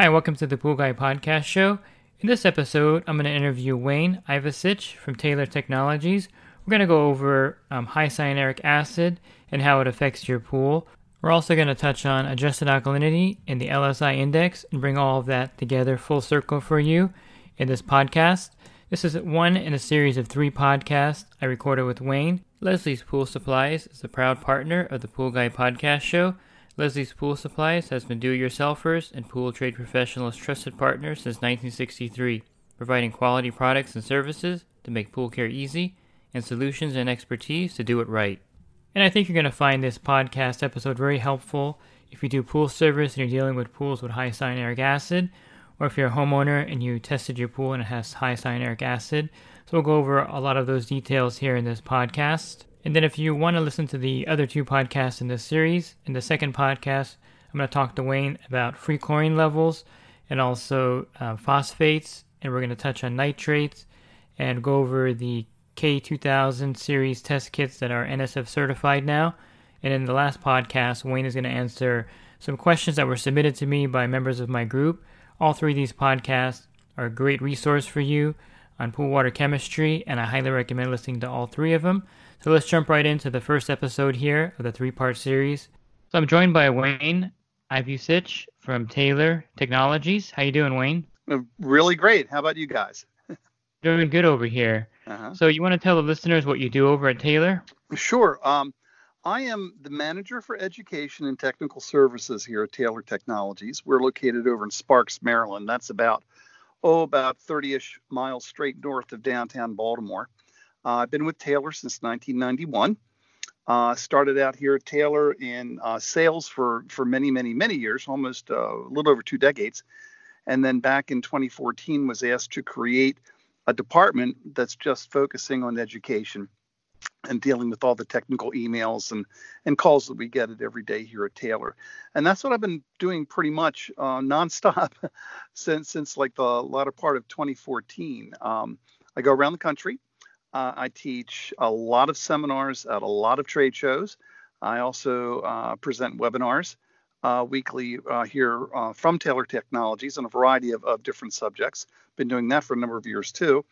Hi, welcome to the Pool Guy Podcast Show. In this episode, I'm going to interview Wayne Ivusich from Taylor Technologies. We're going to go over um, high cyanuric acid and how it affects your pool. We're also going to touch on adjusted alkalinity and the LSI index and bring all of that together full circle for you in this podcast. This is one in a series of three podcasts I recorded with Wayne. Leslie's Pool Supplies is a proud partner of the Pool Guy Podcast Show. Leslie's Pool Supplies has been do-it-yourselfers and pool trade professionals' trusted partner since 1963, providing quality products and services to make pool care easy and solutions and expertise to do it right. And I think you're going to find this podcast episode very helpful if you do pool service and you're dealing with pools with high cyanuric acid, or if you're a homeowner and you tested your pool and it has high cyanuric acid. So we'll go over a lot of those details here in this podcast. And then if you want to listen to the other two podcasts in this series, in the second podcast, I'm going to talk to Wayne about free chlorine levels and also uh, phosphates, and we're going to touch on nitrates and go over the K2000 series test kits that are NSF certified now. And in the last podcast, Wayne is going to answer some questions that were submitted to me by members of my group. All three of these podcasts are a great resource for you on pool water chemistry, and I highly recommend listening to all three of them. So let's jump right into the first episode here of the three part series. So I'm joined by Wayne Ivusich from Taylor Technologies. How you doing, Wayne? Uh, Really great. How about you guys? Doing good over here. Uh-huh. So you want to tell the listeners what you do over at Taylor? Sure. Um, I am the manager for education and technical services here at Taylor Technologies. We're located over in Sparks, Maryland. That's about oh about 30ish miles straight north of downtown Baltimore. Uh, I've been with Taylor since 1991. Uh, started out here at Taylor in uh, sales for for many many many years, almost uh, a little over two decades, and then back in 2014 was asked to create a department that's just focusing on education and dealing with all the technical emails and, and calls that we get it every day here at Taylor. And that's what I've been doing pretty much uh, nonstop since since like the latter part of 2014. Um, I go around the country. Uh, I teach a lot of seminars at a lot of trade shows. I also uh, present webinars uh, weekly uh, here uh, from Taylor Technologies on a variety of, of different subjects. Been doing that for a number of years too.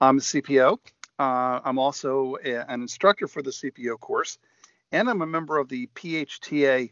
I'm a CPO. Uh, I'm also a, an instructor for the CPO course, and I'm a member of the PHTA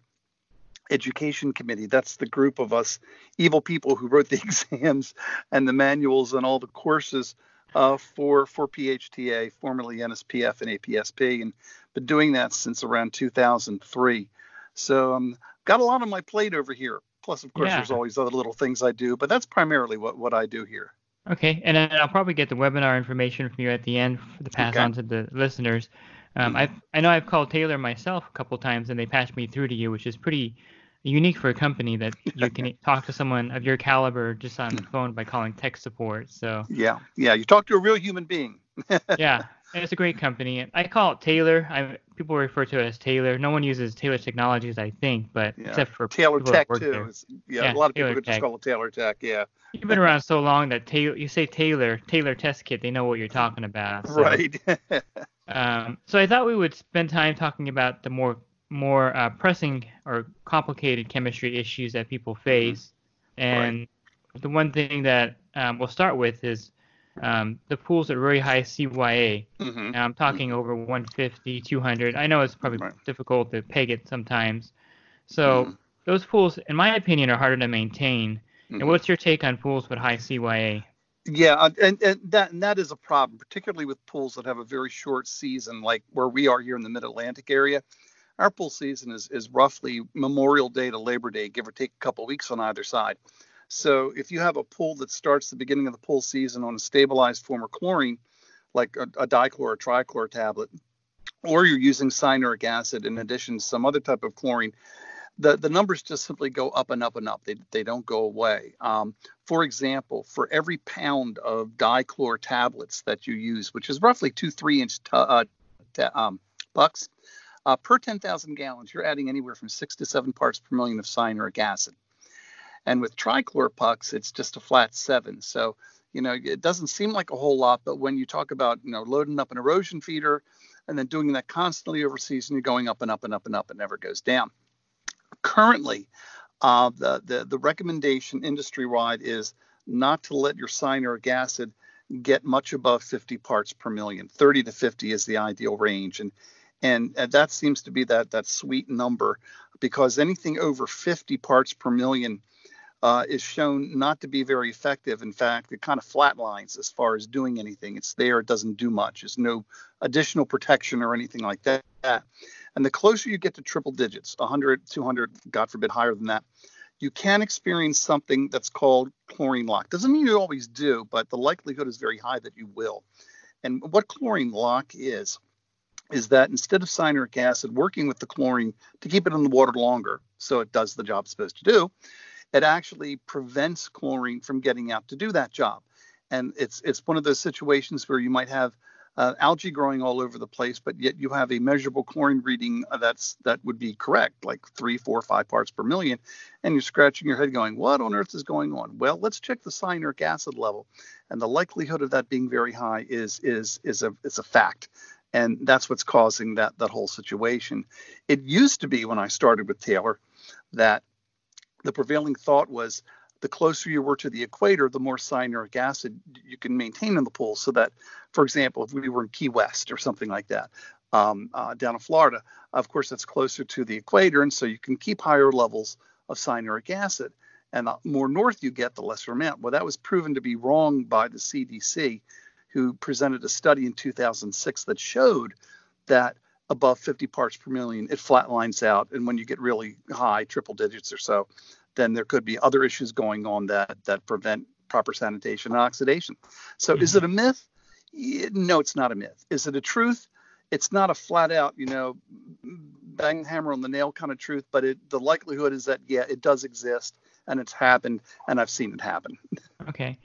Education Committee. That's the group of us evil people who wrote the exams and the manuals and all the courses uh, for for PHTA, formerly NSPF and APSP, and been doing that since around 2003. So um, got a lot on my plate over here. Plus, of course, Yeah. there's always other little things I do, but that's primarily what what I do here. Okay, and then I'll probably get the webinar information from you at the end for the pass Okay. on to the listeners. Um, I I know I've called Taylor myself a couple times, and they passed me through to you, which is pretty unique for a company that you can talk to someone of your caliber just on the phone by calling tech support. So Yeah, yeah. You talk to a real human being. yeah, and it's a great company. I call it Taylor. I people refer to it as Taylor. No one uses Taylor Technologies, I think, but Yeah. except for Taylor people Tech too. Yeah, Yeah, a lot of people Taylor could just call it Taylor Tech. Yeah, You've been around so long that Taylor, you say Taylor, Taylor Test Kit, they know what you're talking about. so- right. Um, so I thought we would spend time talking about the more more uh, pressing or complicated chemistry issues that people face. And the one thing that um, we'll start with is um, the pools at very high CYA. hmm Now I'm talking over 150, 200. I know it's probably Right. difficult to peg it sometimes. So Mhm. those pools, in my opinion, are harder to maintain. And what's your take on pools with high CYA? Yeah, uh, and, and that and that is a problem, particularly with pools that have a very short season, like where we are here in the Mid Atlantic area. Our pool season is is roughly Memorial Day to Labor Day, give or take a couple weeks on either side. So if you have a pool that starts the beginning of the pool season on a stabilized form of chlorine, like a, a dichlor or trichlor tablet, or you're using cyanuric acid in addition to some other type of chlorine, the, the numbers just simply go up and up and up. They, they don't go away. Um, for example, for every pound of dichlor tablets that you use, which is roughly two three inch t- uh, t- um, pucks, uh, per 10,000 gallons, you're adding anywhere from six to seven parts per million of cyanuric acid. And with trichlor pucks, it's just a flat seven. So, you know, it doesn't seem like a whole lot, but when you talk about, you know, loading up an erosion feeder and then doing that constantly over season, you're going up and up and up and up. It never goes down. Currently, uh, the, the, the recommendation industry wide is not to let your cyanuric acid get much above 50 parts per million. 30 to 50 is the ideal range. And and, and that seems to be that that sweet number because anything over 50 parts per million uh, is shown not to be very effective. In fact, it kind of flatlines as far as doing anything. It's there, it doesn't do much. There's no additional protection or anything like that. And the closer you get to triple digits, 100, 200, God forbid, higher than that, you can experience something that's called chlorine lock. Doesn't mean you always do, but the likelihood is very high that you will. And what chlorine lock is, is that instead of cyanuric acid working with the chlorine to keep it in the water longer, so it does the job it's supposed to do, it actually prevents chlorine from getting out to do that job. And it's it's one of those situations where you might have uh, algae growing all over the place, but yet you have a measurable chlorine reading that's that would be correct, like three, four, five parts per million, and you're scratching your head going, "What on earth is going on?" Well, let's check the cyanuric acid level, and the likelihood of that being very high is is is a is a fact and that's what's causing that that whole situation. It used to be when I started with Taylor that the prevailing thought was the closer you were to the equator, the more cyanuric acid you can maintain in the pool. So that, for example, if we were in Key West or something like that, um, uh, down in Florida, of course, that's closer to the equator, and so you can keep higher levels of cyanuric acid. And the more north you get, the lesser amount. Well, that was proven to be wrong by the CDC who presented a study in 2006 that showed that above 50 parts per million, it flatlines out. And when you get really high, triple digits or so, then there could be other issues going on that that prevent proper sanitation and oxidation. So mm-hmm. is it a myth? No, it's not a myth. Is it a truth? It's not a flat out, you know, bang hammer on the nail kind of truth, but it, the likelihood is that yeah, it does exist and it's happened and I've seen it happen. Okay.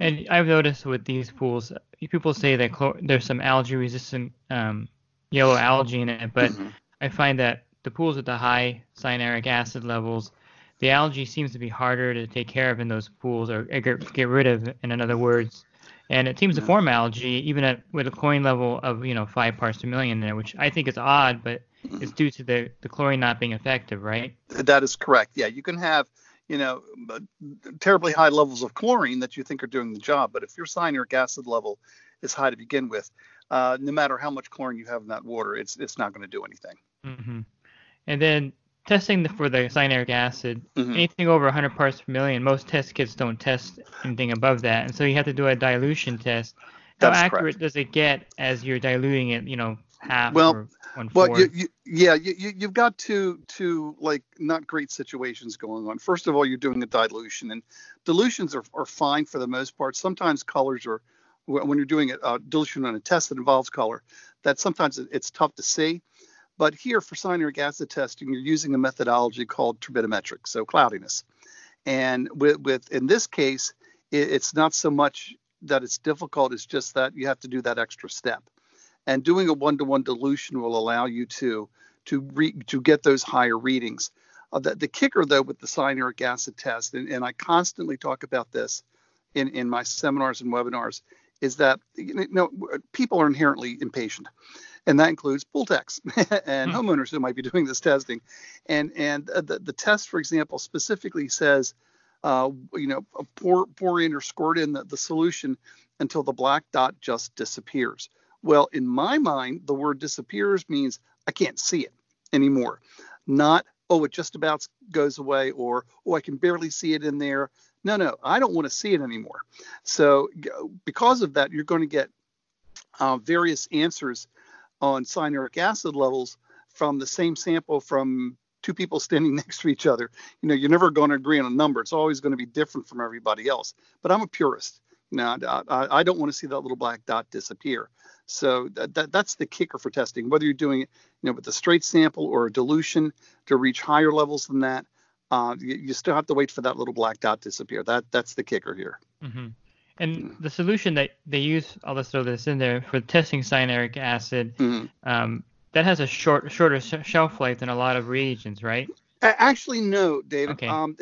And I've noticed with these pools, people say that chlor- there's some algae-resistant um, yellow algae in it, but mm-hmm. I find that the pools with the high cyanuric acid levels, the algae seems to be harder to take care of in those pools or get, get rid of, in other words. And it seems to form algae even at with a chlorine level of you know five parts per million there, which I think is odd, but it's due to the, the chlorine not being effective, right? That is correct. Yeah, you can have you know, terribly high levels of chlorine that you think are doing the job. But if your cyanuric acid level is high to begin with, uh, no matter how much chlorine you have in that water, it's it's not going to do anything. Mm-hmm. And then testing the, for the cyanuric acid, mm-hmm. anything over 100 parts per million, most test kits don't test anything above that, and so you have to do a dilution test. How That's accurate correct. does it get as you're diluting it? You know, half well, well, you, you, yeah, you, you've got two two like not great situations going on. First of all, you're doing a dilution, and dilutions are, are fine for the most part. Sometimes colors are when you're doing a dilution on a test that involves color, that sometimes it's tough to see. But here for cyanuric acid testing, you're using a methodology called turbidimetric, so cloudiness. And with, with in this case, it, it's not so much that it's difficult; it's just that you have to do that extra step. And doing a one-to-one dilution will allow you to to re, to get those higher readings. Uh, the, the kicker though with the cyanuric acid test, and, and I constantly talk about this in, in my seminars and webinars, is that you know people are inherently impatient, and that includes pool techs and mm-hmm. homeowners who might be doing this testing. And and the, the test, for example, specifically says, uh, you know, pour pour in or squirt in the, the solution until the black dot just disappears. Well, in my mind, the word disappears means I can't see it anymore. Not, oh, it just about goes away or, oh, I can barely see it in there. No, no, I don't want to see it anymore. So, because of that, you're going to get uh, various answers on cyanuric acid levels from the same sample from two people standing next to each other. You know, you're never going to agree on a number. It's always going to be different from everybody else. But I'm a purist Now, I, I don't want to see that little black dot disappear. So that, that, that's the kicker for testing. Whether you're doing it, you know, with a straight sample or a dilution to reach higher levels than that, uh, you, you, still have to wait for that little black dot to disappear. That that's the kicker here. Mm-hmm. And the solution that they use, I'll just throw this in there for testing cyanuric acid. Mm-hmm. Um, that has a short, shorter shelf life than a lot of reagents, right? Actually, no, David. Okay. Um,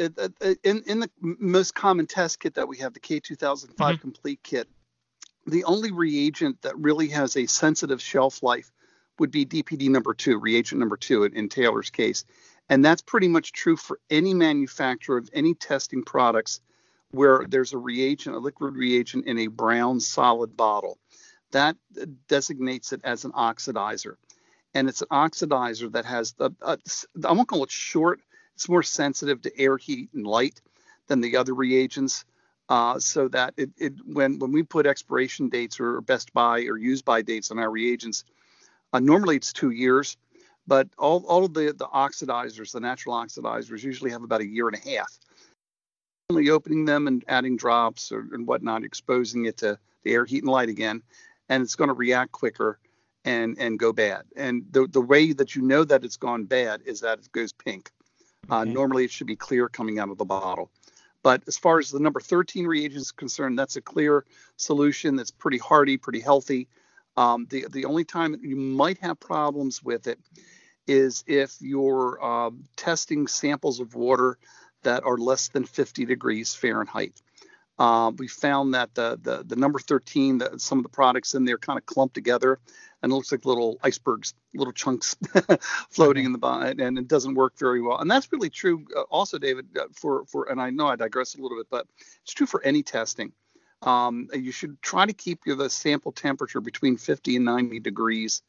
in in the most common test kit that we have, the K2005 mm-hmm. complete kit, the only reagent that really has a sensitive shelf life would be DPD number two, reagent number two in, in Taylor's case. And that's pretty much true for any manufacturer of any testing products where there's a reagent, a liquid reagent in a brown solid bottle. That designates it as an oxidizer. And it's an oxidizer that has the, uh, I won't call it short, it's more sensitive to air, heat, and light than the other reagents. Uh, so that it, it when when we put expiration dates or best by or use by dates on our reagents, uh, normally it's two years, but all, all of the, the oxidizers, the natural oxidizers, usually have about a year and a half. Only opening them and adding drops or, and whatnot, exposing it to the air, heat, and light again, and it's going to react quicker and and go bad. And the the way that you know that it's gone bad is that it goes pink. Uh, okay. normally, it should be clear coming out of the bottle. But as far as the number 13 reagent is concerned, that's a clear solution that's pretty hardy, pretty healthy. Um, the the only time you might have problems with it is if you're uh, testing samples of water that are less than 50 degrees Fahrenheit. Uh, we found that the, the, the number 13, the, some of the products in there kind of clump together and it looks like little icebergs, little chunks floating in the bottom, and it doesn't work very well. And that's really true uh, also, David, uh, for, for, and I know I digress a little bit, but it's true for any testing. Um, you should try to keep your the sample temperature between 50 and 90 degrees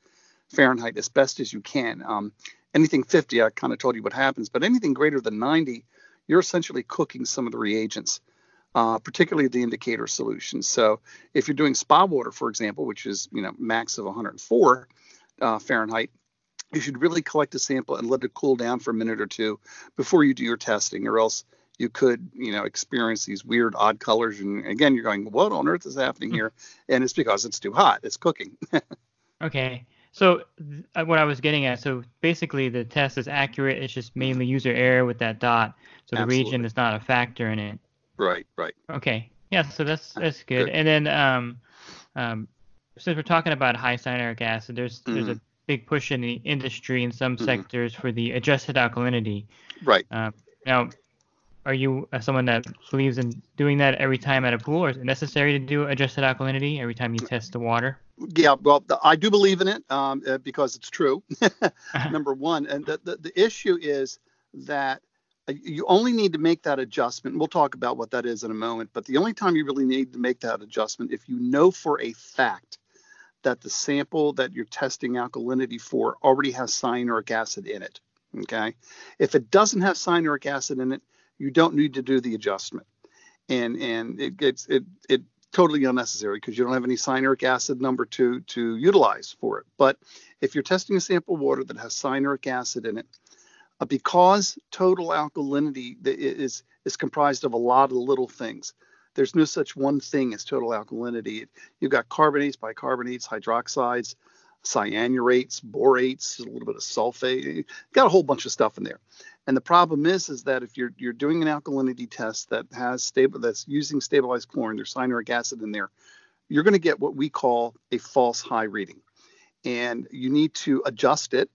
Fahrenheit as best as you can. Um, anything 50, I kind of told you what happens, but anything greater than 90, you're essentially cooking some of the reagents, uh, particularly the indicator solutions. So if you're doing spa water, for example, which is you know max of 104 uh, Fahrenheit, you should really collect a sample and let it cool down for a minute or two before you do your testing, or else you could you know experience these weird odd colors and again you're going what on earth is happening hmm. here and it's because it's too hot it's cooking okay so uh, what I was getting at, so basically the test is accurate. It's just mainly user error with that dot. So the Absolutely. reagent is not a factor in it. Right, right. Okay. Yeah, so that's that's good. good. And then um, um, since we're talking about high cyanuric acid, there's mm-hmm. there's a big push in the industry in some mm-hmm. sectors for the adjusted alkalinity. Right. Uh, now, are you someone that believes in doing that every time at a pool, or is it necessary to do adjusted alkalinity every time you test the water? Yeah, well, I do believe in it um, uh, because it's true. Number one, and the, the, the issue is that you only need to make that adjustment. We'll talk about what that is in a moment. But the only time you really need to make that adjustment if you know for a fact that the sample that you're testing alkalinity for already has cyanuric acid in it. Okay, if it doesn't have cyanuric acid in it, you don't need to do the adjustment. And and it gets it it totally unnecessary because you don't have any cyanuric acid number to to utilize for it. But if you're testing a sample water that has cyanuric acid in it, uh, Uh, because total alkalinity is is comprised of a lot of little things. There's no such one thing as total alkalinity. You've got carbonates, bicarbonates, hydroxides, cyanurates, borates, a little bit of sulfate. You've got a whole bunch of stuff in there. And the problem is, is that if you're you're doing an alkalinity test that has stable that's using stabilized chlorine, there's cyanuric acid in there, you're going to get what we call a false high reading, and you need to adjust it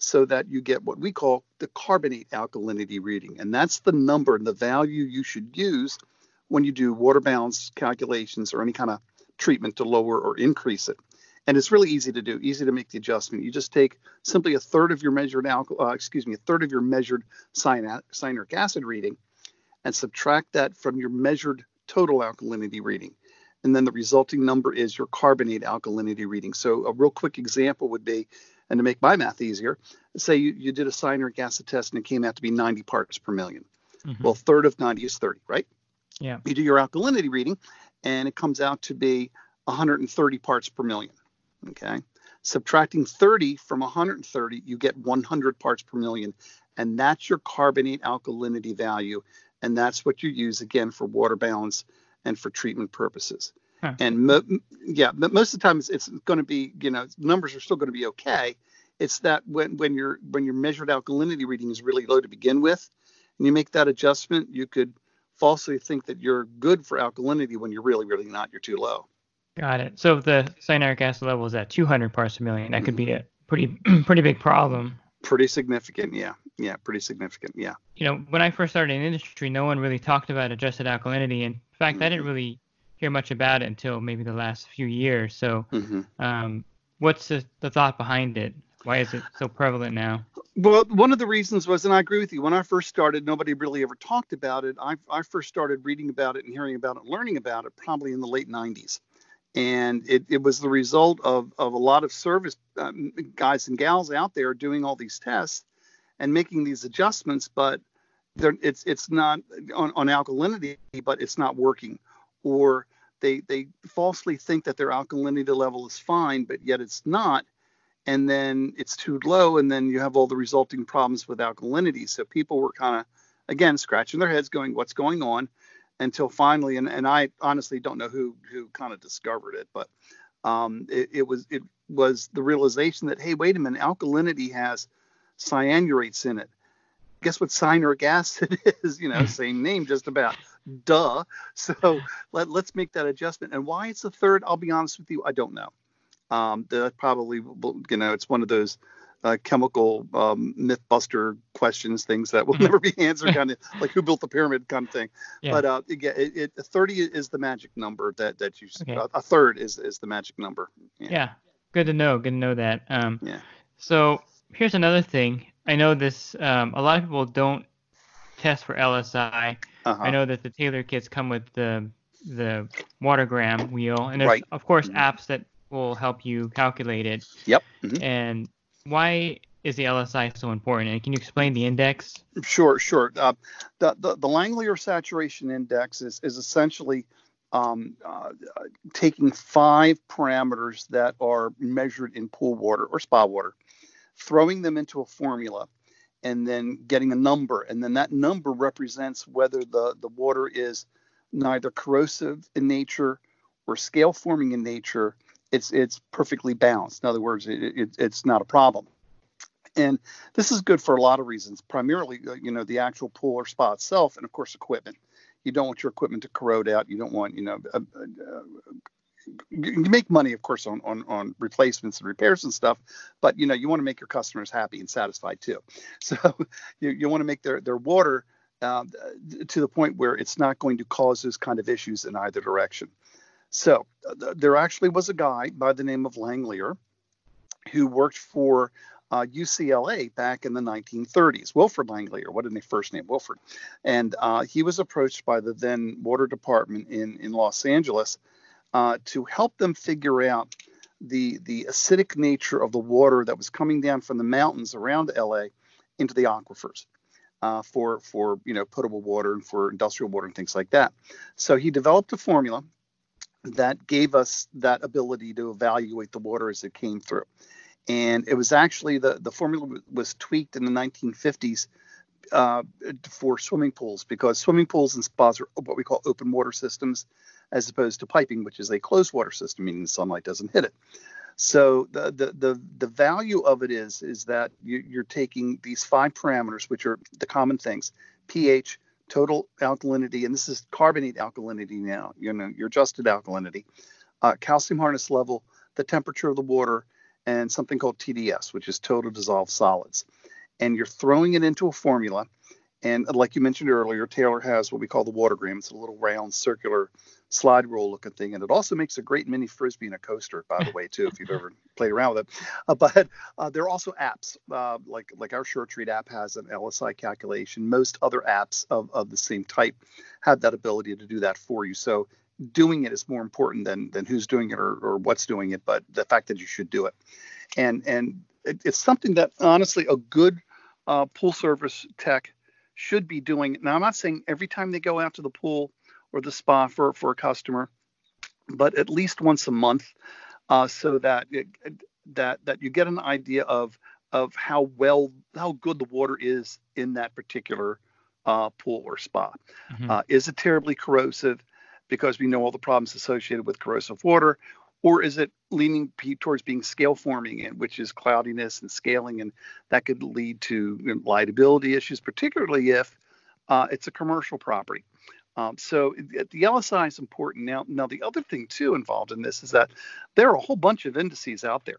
so that you get what we call the carbonate alkalinity reading, and that's the number and the value you should use when you do water balance calculations or any kind of treatment to lower or increase it. And it's really easy to do, easy to make the adjustment. You just take simply a third of your measured alcohol, uh, excuse me, a third of your measured cyanuric acid reading and subtract that from your measured total alkalinity reading. And then the resulting number is your carbonate alkalinity reading. So a real quick example would be, and to make my math easier, say you, you did a cyanuric acid test and it came out to be 90 parts per 1000000 mm-hmm. Well, third of 90 is 30, right? Yeah. You do your alkalinity reading and it comes out to be 130 parts per million. Okay. Subtracting 30 from 130, you get 100 parts per million. And that's your carbonate alkalinity value. And that's what you use again for water balance and for treatment purposes. Huh. And mo- yeah, but most of the time it's, it's going to be, you know, numbers are still going to be okay. It's that when when your when your measured alkalinity reading is really low to begin with, and you make that adjustment, you could falsely think that you're good for alkalinity when you're really really not. You're too low. Got it. So if the cyanuric acid level is at 200 parts per million, that could be mm-hmm. a pretty pretty big problem. Pretty significant, yeah, yeah, pretty significant, yeah. You know, when I first started in industry, no one really talked about adjusted alkalinity. In fact, mm-hmm. I didn't really hear much about it until maybe the last few years. So, hmm um, what's the, the thought behind it? Why is it so prevalent now? Well, one of the reasons was, and I agree with you, when I first started, nobody really ever talked about it. I, I first started reading about it and hearing about it learning about it probably in the late 90s. And it, it was the result of, of a lot of service um, guys and gals out there doing all these tests and making these adjustments, but it's it's not on, on alkalinity, but it's not working. Or they, they falsely think that their alkalinity level is fine, but yet it's not and then it's too low, and then you have all the resulting problems with alkalinity. So people were kind of, again, scratching their heads, going, "What's going on?" Until finally, and, and I honestly don't know who who kind of discovered it, but um, it, it was it was the realization that hey, wait a minute, alkalinity has cyanurates in it. Guess what cyanuric acid is? You know, same name, just about. Duh. So let, let's make that adjustment. And why it's a third, I'll be honest with you, I don't know. Um, that probably, will- you know, it's one of those uh, chemical um, myth buster questions, things that will Mhm. never be answered, kind of like who built the pyramid kind of thing. Yeah. But uh, yeah, it, it, 30 is the magic number that that you. Okay. A, a third is is the magic number. Yeah. Good to know. Good to know that. Um, Yeah. So here's another thing. I know this. Um, a lot of people don't test for LSI. Uh-huh. I know that the Taylor kits come with the the watergram wheel, and there's Right. of course Mhm. apps that will help you calculate it. Yep. mhm. And why is the LSI so important? And can you explain the index? Sure, sure. Uh, the, the the Langelier saturation index is is essentially um, uh, taking five parameters that are measured in pool water or spa water, throwing them into a formula, and then getting a number, and then that number represents whether the the water is neither corrosive in nature or scale forming in nature. It's it's perfectly balanced. In other words, it, it, it's not a problem. And this is good for a lot of reasons. Primarily, uh, you know, the actual pool or spa itself, and of course, equipment. You don't want your equipment to corrode out. You don't want, you know, uh, uh, you make money, of course, on, on on replacements and repairs and stuff, but you know, you want to make your customers happy and satisfied too. So you, you want to make their their water um, to the point where it's not going to cause those kind of issues in either direction. So uh, th- there actually was a guy by the name of Langelier who worked for uh, UCLA back in the 1930s. Wilfred what did they first name? Wilfred. And uh, he was approached by the then water department in, in Los Angeles uh, to help them figure out the, the acidic nature of the water that was coming down from the mountains around LA into the aquifers. Uh, for for you know potable water and for industrial water and things like that. So he developed a formula that gave us that ability to evaluate the water as it came through. And it was actually the, the formula was tweaked in the 1950s uh, for swimming pools because swimming pools and spas are what we call open water systems as opposed to piping, which is a closed water system, meaning the sunlight doesn't hit it. So the, the, the, the value of it is, is that you, you're taking these five parameters, which are the common things, pH, total alkalinity, and this is carbonate alkalinity now, you know, your adjusted alkalinity, uh, calcium hardness level, the temperature of the water, and something called TDS, which is total dissolved solids. And you're throwing it into a formula. And like you mentioned earlier, Taylor has what we call the watergram. It's a little round circular slide rule looking thing. And it also makes a great mini frisbee and a coaster, by the way, too, if you've ever played around with it. Uh, but uh, there are also apps, uh, like like our Sure Treat app has an LSI calculation. Most other apps of, of the same type have that ability to do that for you. So doing it is more important than than who's doing it or, or what's doing it, but the fact that you should do it. And and it, it's something that honestly a good uh, pool service tech should be doing. Now I'm not saying every time they go out to the pool or the spa for for a customer, but at least once a month, uh, so that it, that that you get an idea of of how well how good the water is in that particular uh, pool or spa. Mhm. Uh, is it terribly corrosive? because we know all the problems associated with corrosive water? Or is it leaning towards being scale forming, and which is cloudiness and scaling, and that could lead to you know, liability issues, particularly if uh, it's a commercial property. Um, so the LSI is important. Now, now the other thing too involved in this is that there are a whole bunch of indices out there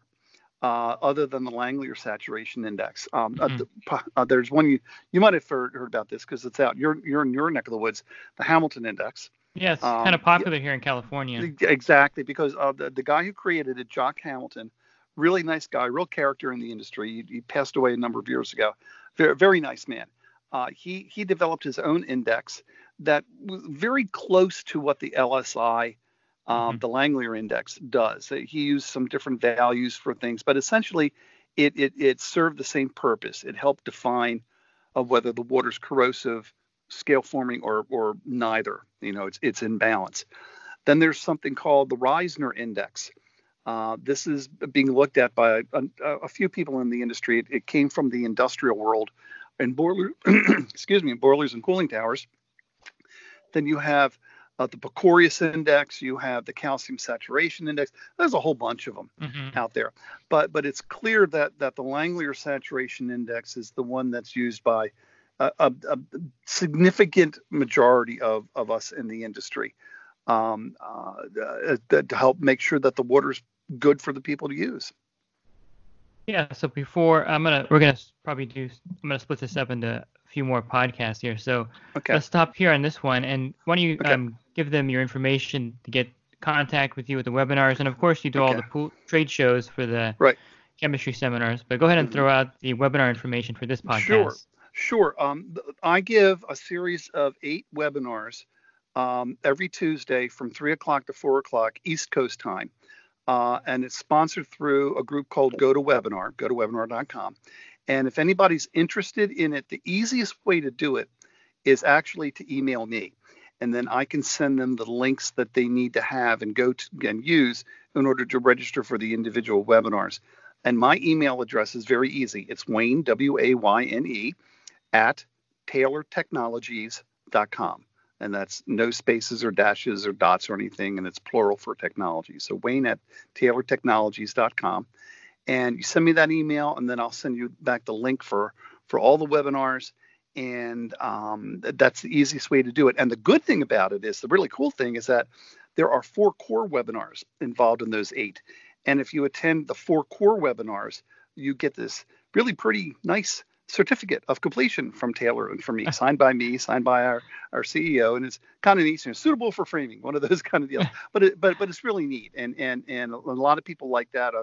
uh, other than the Langelier saturation index. Um, uh, Mhm. the- uh, there's one you you might have heard, heard about this because it's out. You're you're in your neck of the woods, the Hamilton index. Yeah, it's Um, kind of popular here in California. Exactly, because uh, the, the guy who created it, Jock Hamilton, really nice guy, real character in the industry. He, he passed away a number of years ago. Very, very nice man. Uh, he he developed his own index that was very close to what the LSI, um, Mhm. the Langelier index, does. He used some different values for things, but essentially, it it, it served the same purpose. It helped define of whether the water's corrosive, scale forming, or or neither. You know, it's it's in balance. Then there's something called the Ryznar Index. Uh, this is being looked at by a, a few people in the industry. It, it came from the industrial world, and boiler, excuse me, boilers and cooling towers. Then you have uh, the Puckorius Index. You have the Calcium Saturation Index. There's a whole bunch of them hmm out there. But but it's clear that that the Langelier Saturation Index is the one that's used by a, a, a significant majority of, of us in the industry um, uh, uh, to help make sure that the water's good for the people to use. Yeah. So before I'm gonna, we're gonna probably do. I'm gonna split this up into a few more podcasts here. So Okay. let's stop here on this one. And why don't you Okay. um, give them your information to get contact with you with the webinars, and of course you do all the pool, trade shows for the Right. chemistry seminars. But go ahead and Mhm. throw out the webinar information for this podcast. Sure. Sure. Um, I give a series of eight webinars um, every Tuesday from three o'clock to four o'clock East Coast time. Uh, and it's sponsored through a group called GoToWebinar, gotowebinar.com. And if anybody's interested in it, the easiest way to do it is actually to email me. And then I can send them the links that they need to have and go to and use in order to register for the individual webinars. And my email address is very easy. It's Wayne, W A Y N E, at taylortechnologies.com. And that's no spaces or dashes or dots or anything. And it's plural for technology. So Wayne at taylortechnologies.com. And you send me that email, and then I'll send you back the link for, for all the webinars. And um, that's the easiest way to do it. And the good thing about it is the really cool thing is that there are four core webinars involved in those eight. And if you attend the four core webinars, you get this really pretty nice certificate of completion from Taylor and from me, signed by me, signed by our, our CEO, and it's kind of neat, and suitable for framing, one of those kind of deals. but it, but but it's really neat, and and and a lot of people like that.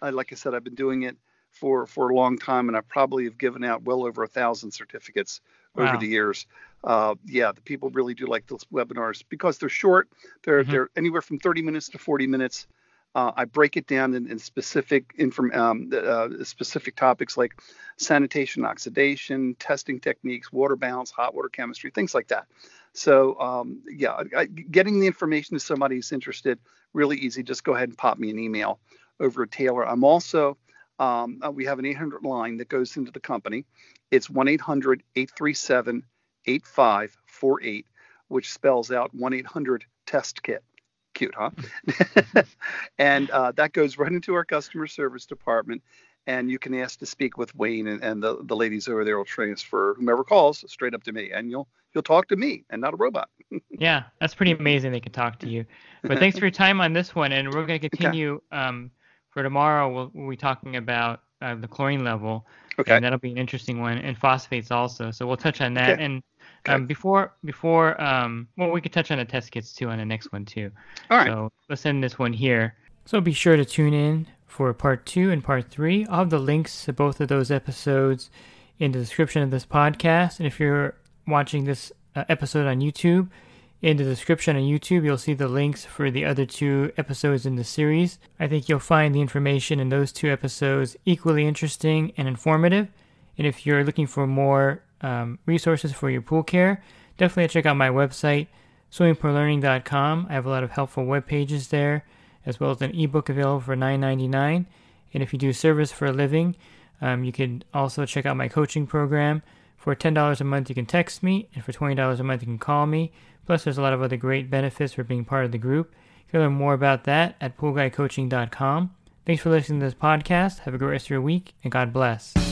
I, like I said, I've been doing it for for a long time, and I probably have given out well over a thousand certificates over the years. Uh, yeah, the people really do like those webinars because they're short. They're Mhm. they're anywhere from 30 minutes to 40 minutes. Uh, I break it down in, in specific inform, um, uh, specific topics like sanitation, oxidation, testing techniques, water balance, hot water chemistry, things like that. So um, yeah, I, getting the information to somebody who's interested really easy. Just go ahead and pop me an email over at Taylor. I'm also um, uh, we have an 800 line that goes into the company. It's 1-800-837-8548, which spells out 1-800 test kit. Cute, huh? and uh, that goes right into our customer service department. And you can ask to speak with Wayne, and, and the, the ladies over there will transfer whomever calls straight up to me, and you'll you'll talk to me and not a robot. Yeah, that's pretty amazing. They can talk to you. But thanks for your time on this one, and we're going to continue um, for tomorrow. We'll, we'll be talking about uh, the chlorine level, Okay. and that'll be an interesting one, and phosphates also. So we'll touch on that. Okay. And Okay. um, before before um, well, we could touch on the test kits too on the next one too. All right. So let's end this one here. So be sure to tune in for part two and part three. I'll have the links to both of those episodes in the description of this podcast. And if you're watching this uh, episode on YouTube, in the description on YouTube, you'll see the links for the other two episodes in the series. I think you'll find the information in those two episodes equally interesting and informative. And if you're looking for more um, resources for your pool care, definitely check out my website, swimmingpoollearning.com. I have a lot of helpful web pages there, as well as an ebook available for $9.99. And if you do service for a living, um, you can also check out my coaching program For $10 a month, you can text me, and for $20 a month, you can call me. Plus, there's a lot of other great benefits for being part of the group. You can learn more about that at poolguycoaching.com. Thanks for listening to this podcast. Have a great rest of your week, and God bless.